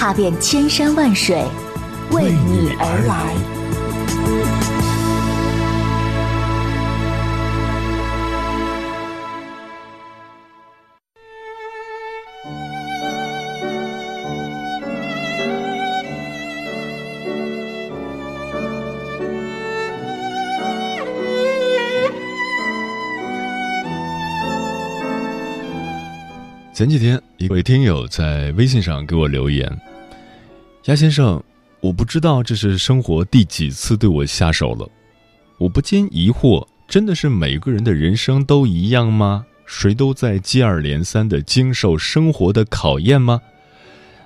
踏遍千山万水，为你而来。前几天，一位听友在微信上给我留言：“鸭先生，我不知道这是生活第几次对我下手了。我不禁疑惑，真的是每个人的人生都一样吗？谁都在接二连三的经受生活的考验吗？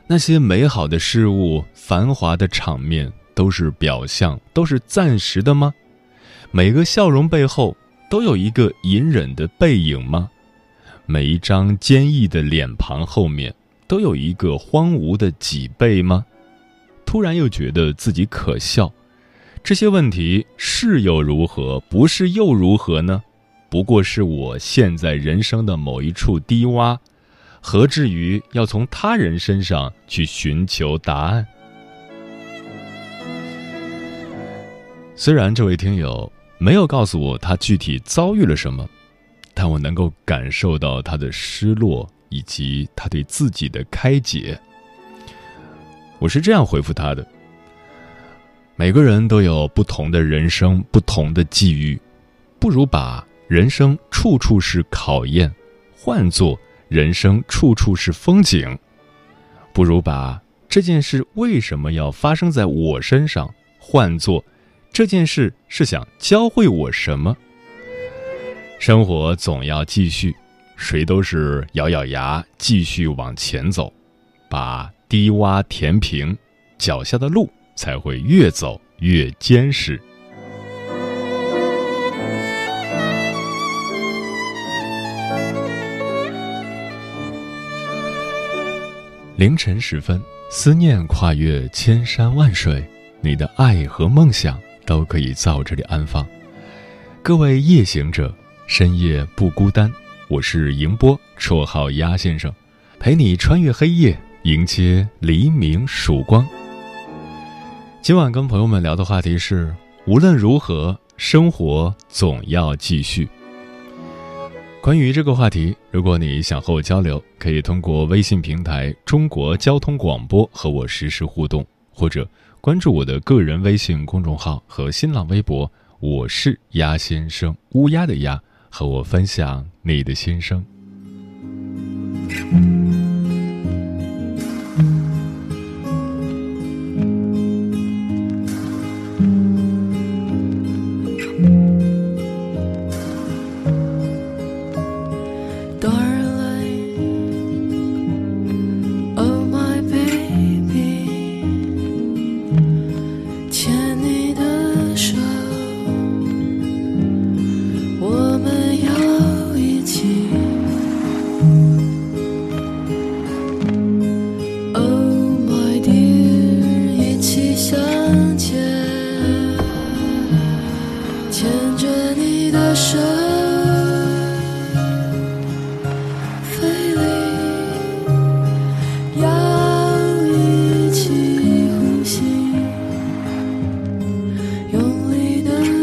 那些美好的事物、繁华的场面，都是表象，都是暂时的吗？每个笑容背后，都有一个隐忍的背影吗？”每一张坚毅的脸庞后面，都有一个荒芜的脊背吗？突然又觉得自己可笑。这些问题是又如何，不是又如何呢？不过是我现在人生的某一处低洼，何至于要从他人身上去寻求答案？虽然这位听友没有告诉我他具体遭遇了什么。但我能够感受到他的失落，以及他对自己的开解。我是这样回复他的：每个人都有不同的人生，不同的际遇，不如把人生处处是考验，换作人生处处是风景；不如把这件事为什么要发生在我身上，换作这件事是想教会我什么。生活总要继续，谁都是咬咬牙继续往前走，把低洼填平，脚下的路才会越走越坚实。凌晨时分，思念跨越千山万水，你的爱和梦想都可以在我这里安放。各位夜行者。深夜不孤单，我是迎波，绰号鸭先生，陪你穿越黑夜，迎接黎明曙光。今晚跟朋友们聊的话题是：无论如何，生活总要继续。关于这个话题，如果你想和我交流，可以通过微信平台“中国交通广播”和我实时互动，或者关注我的个人微信公众号和新浪微博，我是鸭先生，乌鸦的鸭。和我分享你的心声。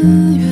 的愿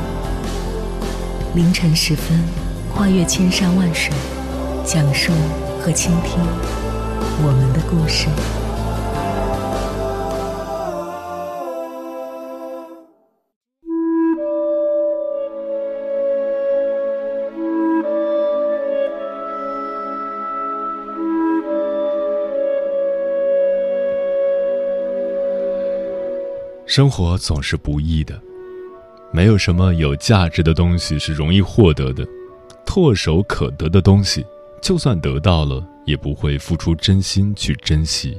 凌晨时分，跨越千山万水，讲述和倾听我们的故事。生活总是不易的，没有什么有价值的东西是容易获得的，唾手可得的东西，就算得到了，也不会付出真心去珍惜。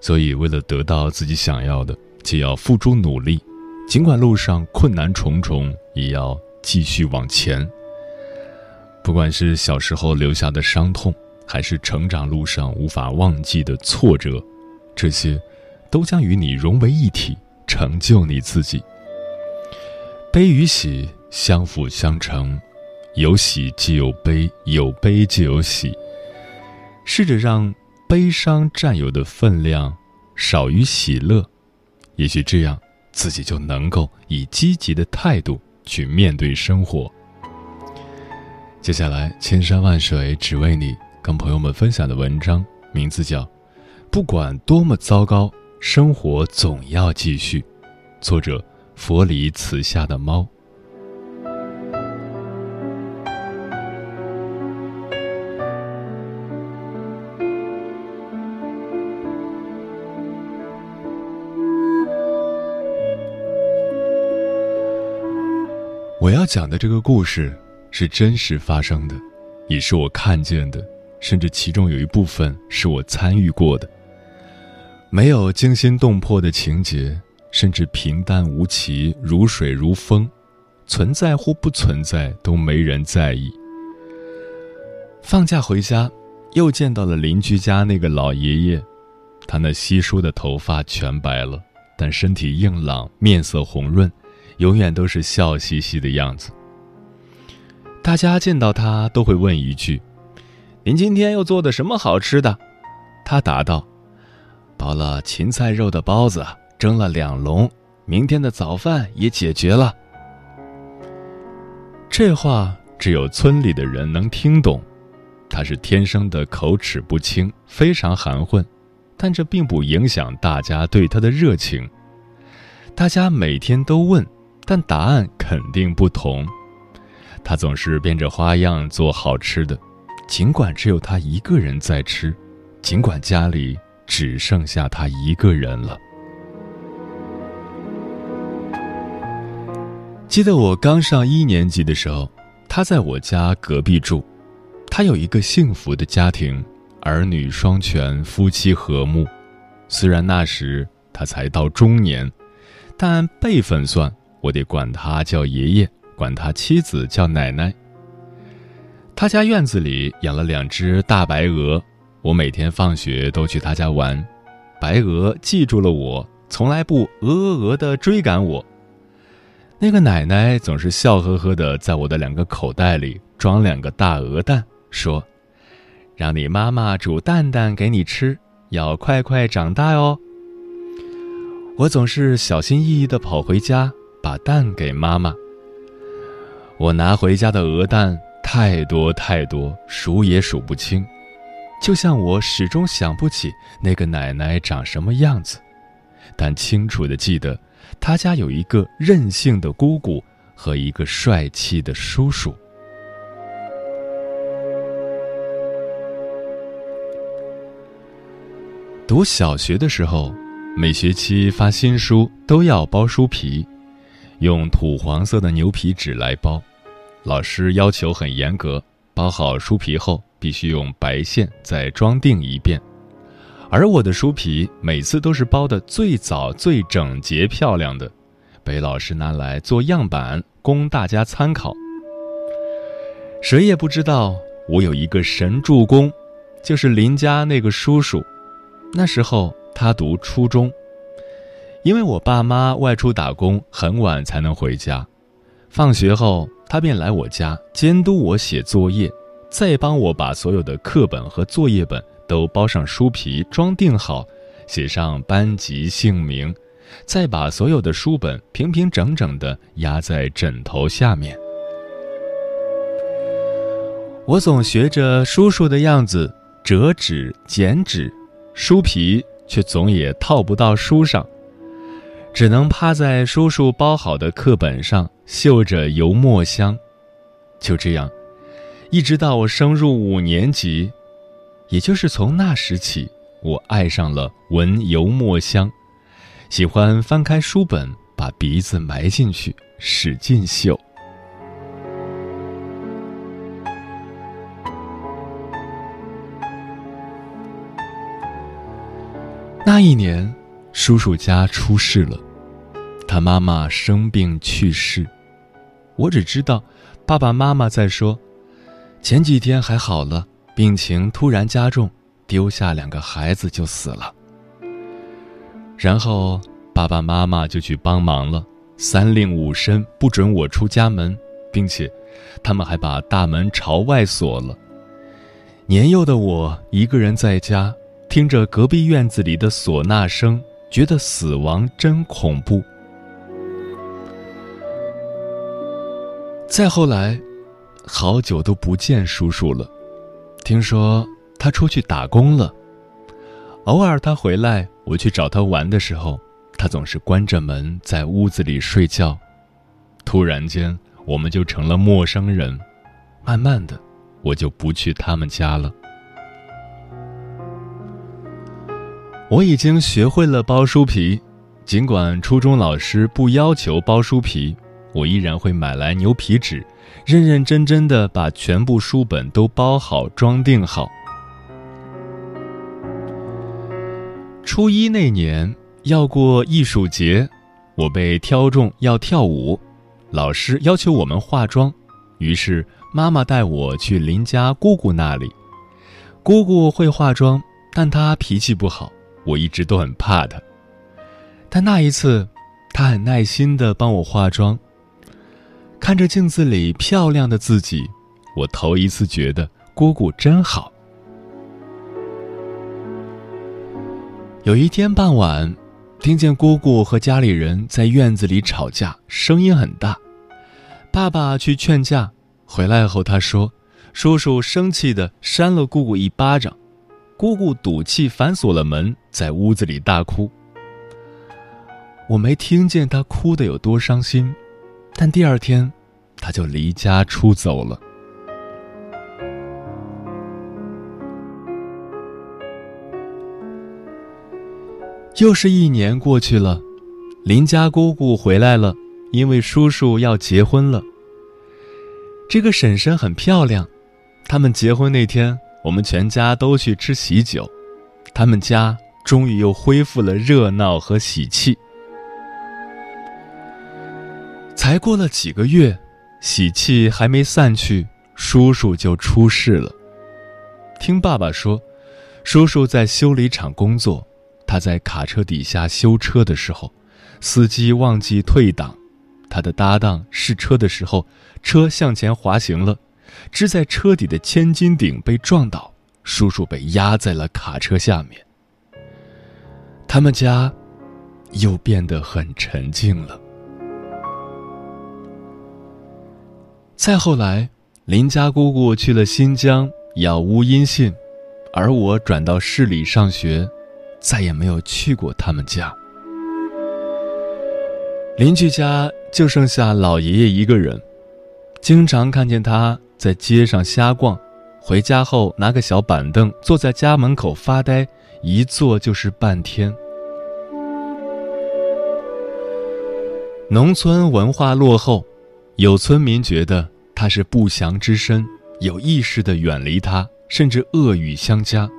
所以，为了得到自己想要的，就要付出努力，尽管路上困难重重，也要继续往前。不管是小时候留下的伤痛，还是成长路上无法忘记的挫折，这些。都将与你融为一体，成就你自己。悲与喜相辅相成，有喜即有悲，有悲即有喜。试着让悲伤占有的分量少于喜乐，也许这样自己就能够以积极的态度去面对生活。接下来，千山万水只为你，跟朋友们分享的文章名字叫《不管多么糟糕》。生活总要继续。作者：佛里此下的猫。我要讲的这个故事是真实发生的，也是我看见的，甚至其中有一部分是我参与过的。没有惊心动魄的情节，甚至平淡无奇，如水如风，存在或不存在都没人在意。放假回家，又见到了邻居家那个老爷爷，他那稀疏的头发全白了，但身体硬朗，面色红润，永远都是笑嘻嘻的样子。大家见到他都会问一句：“您今天又做的什么好吃的？”他答道。包了芹菜肉的包子，蒸了两笼，明天的早饭也解决了。这话只有村里的人能听懂。他是天生的口齿不清，非常含混，但这并不影响大家对他的热情。大家每天都问，但答案肯定不同。他总是变着花样做好吃的，尽管只有他一个人在吃，尽管家里。只剩下他一个人了。记得我刚上一年级的时候，他在我家隔壁住。他有一个幸福的家庭，儿女双全，夫妻和睦。虽然那时他才到中年，但辈分算，我得管他叫爷爷，管他妻子叫奶奶。他家院子里养了两只大白鹅。我每天放学都去他家玩，白鹅记住了我，从来不鹅鹅鹅的追赶我。那个奶奶总是笑呵呵的在我的两个口袋里装两个大鹅蛋，说：“让你妈妈煮蛋蛋给你吃，要快快长大哦。”我总是小心翼翼的跑回家，把蛋给妈妈。我拿回家的鹅蛋太多太多，数也数不清。就像我始终想不起那个奶奶长什么样子，但清楚的记得，他家有一个任性的姑姑和一个帅气的叔叔。读小学的时候，每学期发新书都要包书皮，用土黄色的牛皮纸来包，老师要求很严格，包好书皮后。必须用白线再装订一遍，而我的书皮每次都是包的最早、最整洁、漂亮的，被老师拿来做样板，供大家参考。谁也不知道我有一个神助攻，就是邻家那个叔叔。那时候他读初中，因为我爸妈外出打工，很晚才能回家。放学后，他便来我家监督我写作业，再帮我把所有的课本和作业本都包上书皮，装订好，写上班级姓名，再把所有的书本平平整整地压在枕头下面。我总学着叔叔的样子折纸、剪纸，书皮却总也套不到书上。只能趴在叔叔包好的课本上，嗅着油墨香。就这样，一直到我升入五年级，也就是从那时起，我爱上了闻油墨香，喜欢翻开书本，把鼻子埋进去，使劲嗅。那一年。叔叔家出事了，他妈妈生病去世。我只知道，爸爸妈妈在说，前几天还好了，病情突然加重，丢下两个孩子就死了。然后爸爸妈妈就去帮忙了，三令五申不准我出家门，并且，他们还把大门朝外锁了。年幼的我一个人在家，听着隔壁院子里的唢呐声。觉得死亡真恐怖。再后来，好久都不见叔叔了。听说他出去打工了。偶尔他回来，我去找他玩的时候，他总是关着门在屋子里睡觉。突然间，我们就成了陌生人。慢慢的，我就不去他们家了。我已经学会了包书皮，尽管初中老师不要求包书皮，我依然会买来牛皮纸，认认真真的把全部书本都包好、装订好。初一那年要过艺术节，我被挑中要跳舞，老师要求我们化妆，于是妈妈带我去邻家姑姑那里。姑姑会化妆，但她脾气不好。我一直都很怕她，但那一次，她很耐心的帮我化妆。看着镜子里漂亮的自己，我头一次觉得姑姑真好。有一天傍晚，听见姑姑和家里人在院子里吵架，声音很大。爸爸去劝架，回来后他说：“叔叔生气的扇了姑姑一巴掌。”姑姑赌气反锁了门，在屋子里大哭。我没听见她哭的有多伤心，但第二天，他就离家出走了。又是一年过去了，邻家姑姑回来了，因为叔叔要结婚了。这个婶婶很漂亮，他们结婚那天。我们全家都去吃喜酒，他们家终于又恢复了热闹和喜气。才过了几个月，喜气还没散去，叔叔就出事了。听爸爸说，叔叔在修理厂工作，他在卡车底下修车的时候，司机忘记退档，他的搭档试车的时候，车向前滑行了。支在车底的千斤顶被撞倒，叔叔被压在了卡车下面。他们家又变得很沉静了。再后来，邻家姑姑去了新疆杳无音信，而我转到市里上学，再也没有去过他们家。邻居家就剩下老爷爷一个人，经常看见他。在街上瞎逛，回家后拿个小板凳坐在家门口发呆，一坐就是半天。农村文化落后，有村民觉得他是不祥之身，有意识的远离他，甚至恶语相加。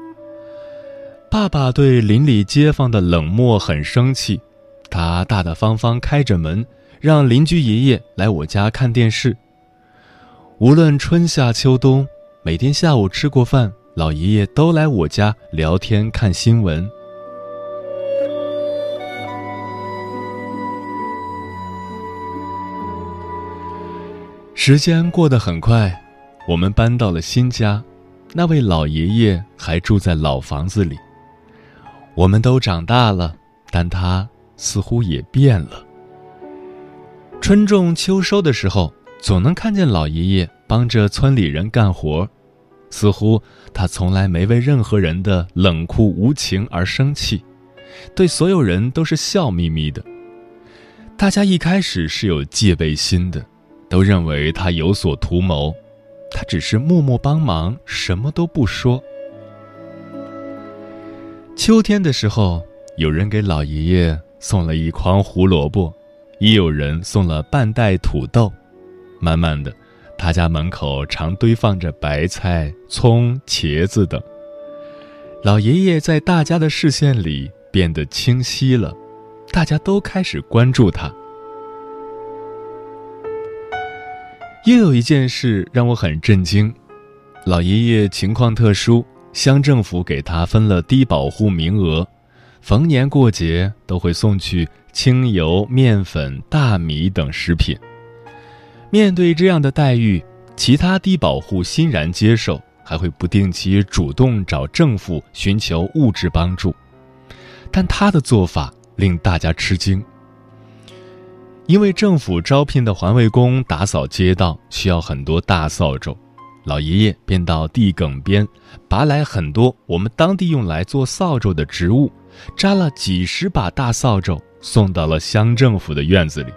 爸爸对邻里街坊的冷漠很生气，他大大方方开着门，让邻居爷爷来我家看电视。无论春夏秋冬，每天下午吃过饭，老爷爷都来我家聊天看新闻。时间过得很快，我们搬到了新家，那位老爷爷还住在老房子里。我们都长大了，但他似乎也变了。春种秋收的时候，总能看见老爷爷帮着村里人干活，似乎他从来没为任何人的冷酷无情而生气，对所有人都是笑眯眯的。大家一开始是有戒备心的。都认为他有所图谋，他只是默默帮忙，什么都不说。秋天的时候，有人给老爷爷送了一筐胡萝卜，也有人送了半袋土豆。慢慢的，他家门口常堆放着白菜、葱、茄子等。老爷爷在大家的视线里变得清晰了，大家都开始关注他。又有一件事让我很震惊，老爷爷情况特殊，乡政府给他分了低保户名额，逢年过节都会送去清油、面粉、大米等食品。面对这样的待遇，其他低保户欣然接受，还会不定期主动找政府寻求物质帮助，但他的做法令大家吃惊。因为政府招聘的环卫工打扫街道需要很多大扫帚，老爷爷便到地埂边拔来很多我们当地用来做扫帚的植物，扎了几十把大扫帚，送到了乡政府的院子里。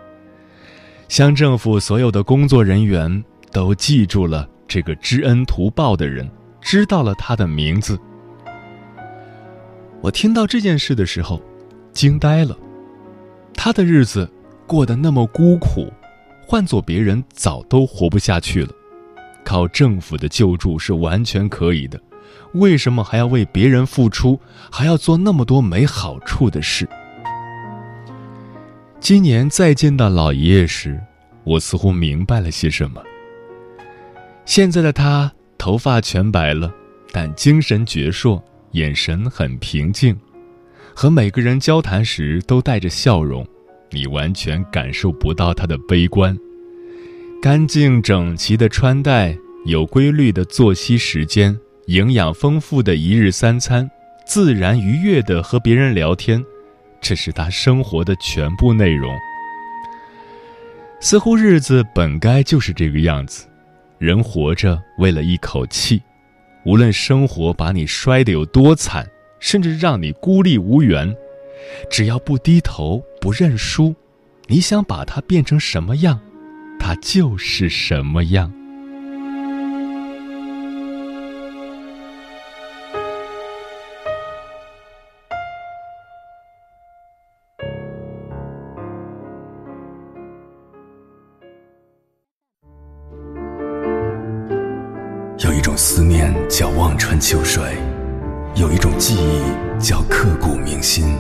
乡政府所有的工作人员都记住了这个知恩图报的人，知道了他的名字。我听到这件事的时候，惊呆了。他的日子。过得那么孤苦，换做别人早都活不下去了。靠政府的救助是完全可以的，为什么还要为别人付出，还要做那么多没好处的事？今年再见到老爷爷时，我似乎明白了些什么。现在的他头发全白了，但精神矍铄，眼神很平静，和每个人交谈时都带着笑容。你完全感受不到他的悲观。干净整齐的穿戴，有规律的作息时间，营养丰富的一日三餐，自然愉悦的和别人聊天，这是他生活的全部内容。似乎日子本该就是这个样子，人活着为了一口气，无论生活把你摔得有多惨，甚至让你孤立无援。只要不低头、不认输，你想把它变成什么样，它就是什么样。有一种思念叫望穿秋水，有一种记忆叫刻骨铭心。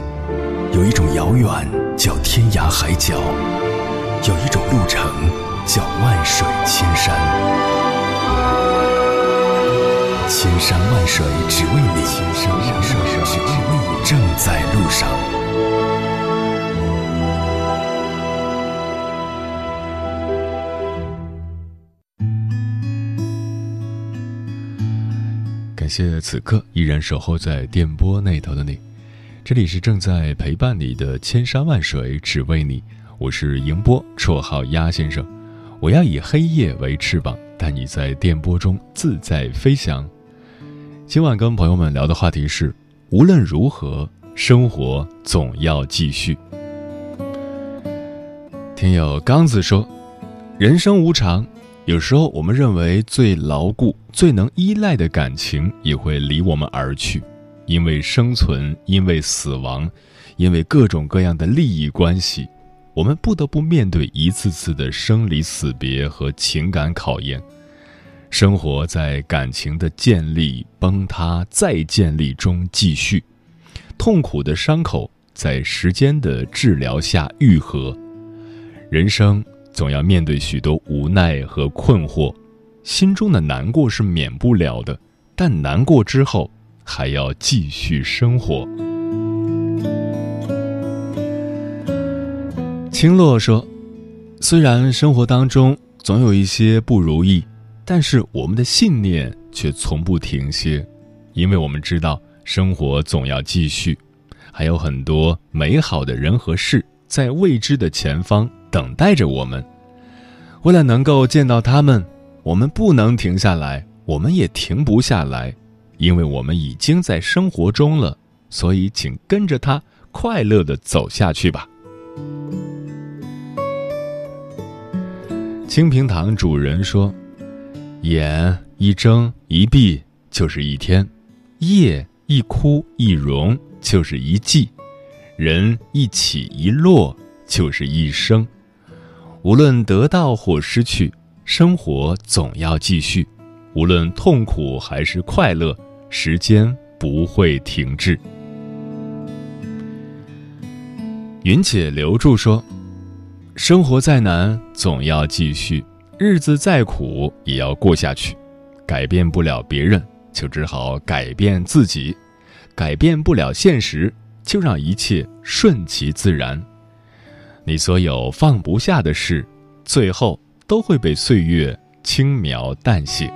有一种遥远叫天涯海角，有一种路程叫万水千山。千山万水只为你，千山万水只为你，正在路上。感谢此刻依然守候在电波那头的你。这里是正在陪伴你的千山万水，只为你。我是迎波，绰号鸭先生。我要以黑夜为翅膀，带你在电波中自在飞翔。今晚跟朋友们聊的话题是：无论如何，生活总要继续。听友刚子说，人生无常，有时候我们认为最牢固、最能依赖的感情，也会离我们而去。因为生存，因为死亡，因为各种各样的利益关系，我们不得不面对一次次的生离死别和情感考验。生活在感情的建立、崩塌、再建立中继续，痛苦的伤口在时间的治疗下愈合。人生总要面对许多无奈和困惑，心中的难过是免不了的，但难过之后还要继续生活。青洛说：“虽然生活当中总有一些不如意，但是我们的信念却从不停歇，因为我们知道生活总要继续，还有很多美好的人和事在未知的前方等待着我们。为了能够见到他们，我们不能停下来，我们也停不下来，因为我们已经在生活中了。所以，请跟着他快乐的走下去吧。”清平堂主人说：“眼一睁一闭就是一天，夜一哭一容就是一季，人一起一落就是一生。无论得到或失去，生活总要继续；无论痛苦还是快乐，时间不会停滞。”云姐留住说。生活再难，总要继续；日子再苦，也要过下去。改变不了别人，就只好改变自己；改变不了现实，就让一切顺其自然。你所有放不下的事，最后都会被岁月轻描淡写。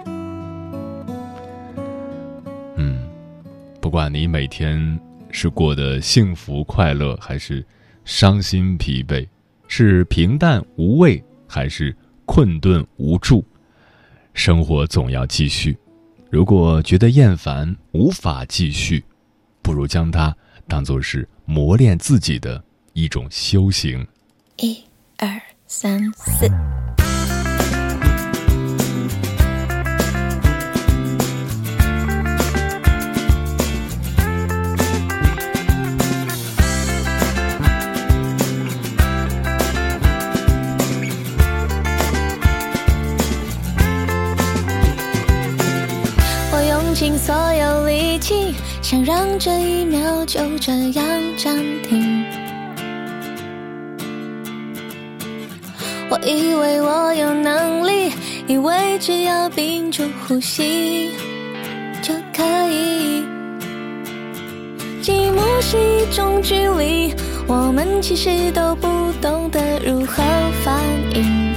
不管你每天是过得幸福快乐，还是伤心疲惫。是平淡无味，还是困顿无助？生活总要继续。如果觉得厌烦，无法继续，不如将它当做是磨练自己的一种修行。一、二、三、四。想让这一秒就这样暂停。我以为我有能力，以为只要屏住呼吸就可以。寂寞是一种距离，我们其实都不懂得如何反应。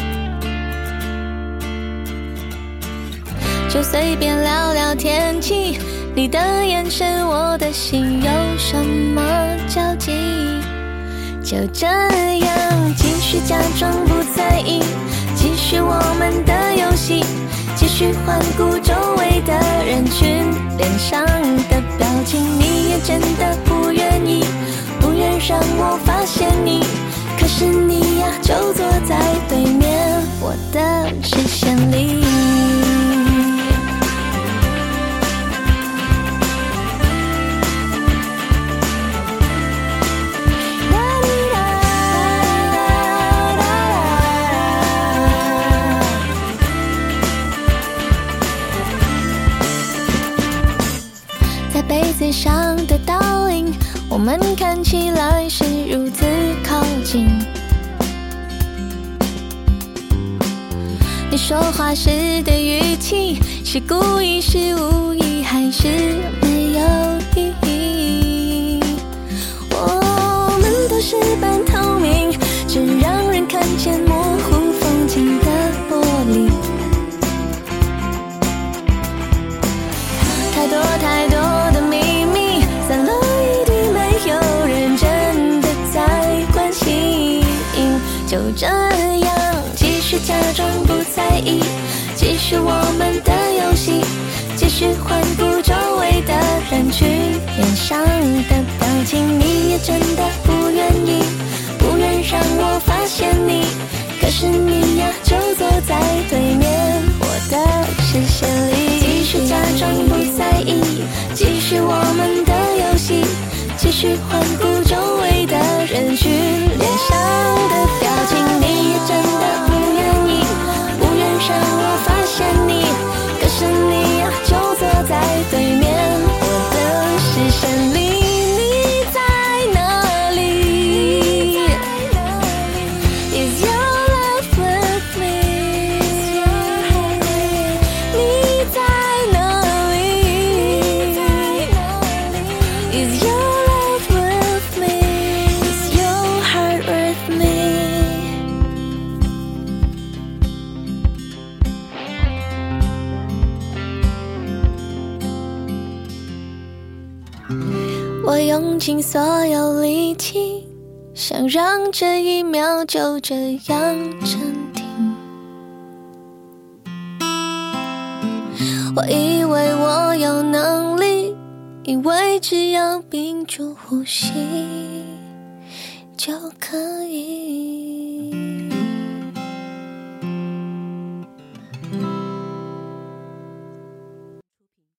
就随便聊聊天气，你的眼神，我的心有什么交集？就这样继续假装不在意，继续我们的游戏，继续环顾周围的人群，脸上的表情，你也真的不愿意，不愿让我发现你，可是你呀，就坐在对面这样，继续假装不在意，继续我们的游戏，继续环顾周围的人群，脸上的表情，你也真的不愿意，不愿让我发现你，可是你呀，就坐在对面我的视线里，继续假装不在意，继续我们的游戏，继续环顾周围的人群，脸上尽所有力气，想让这一秒就这样暂停。我以为我有能力，以为只要屏住呼吸。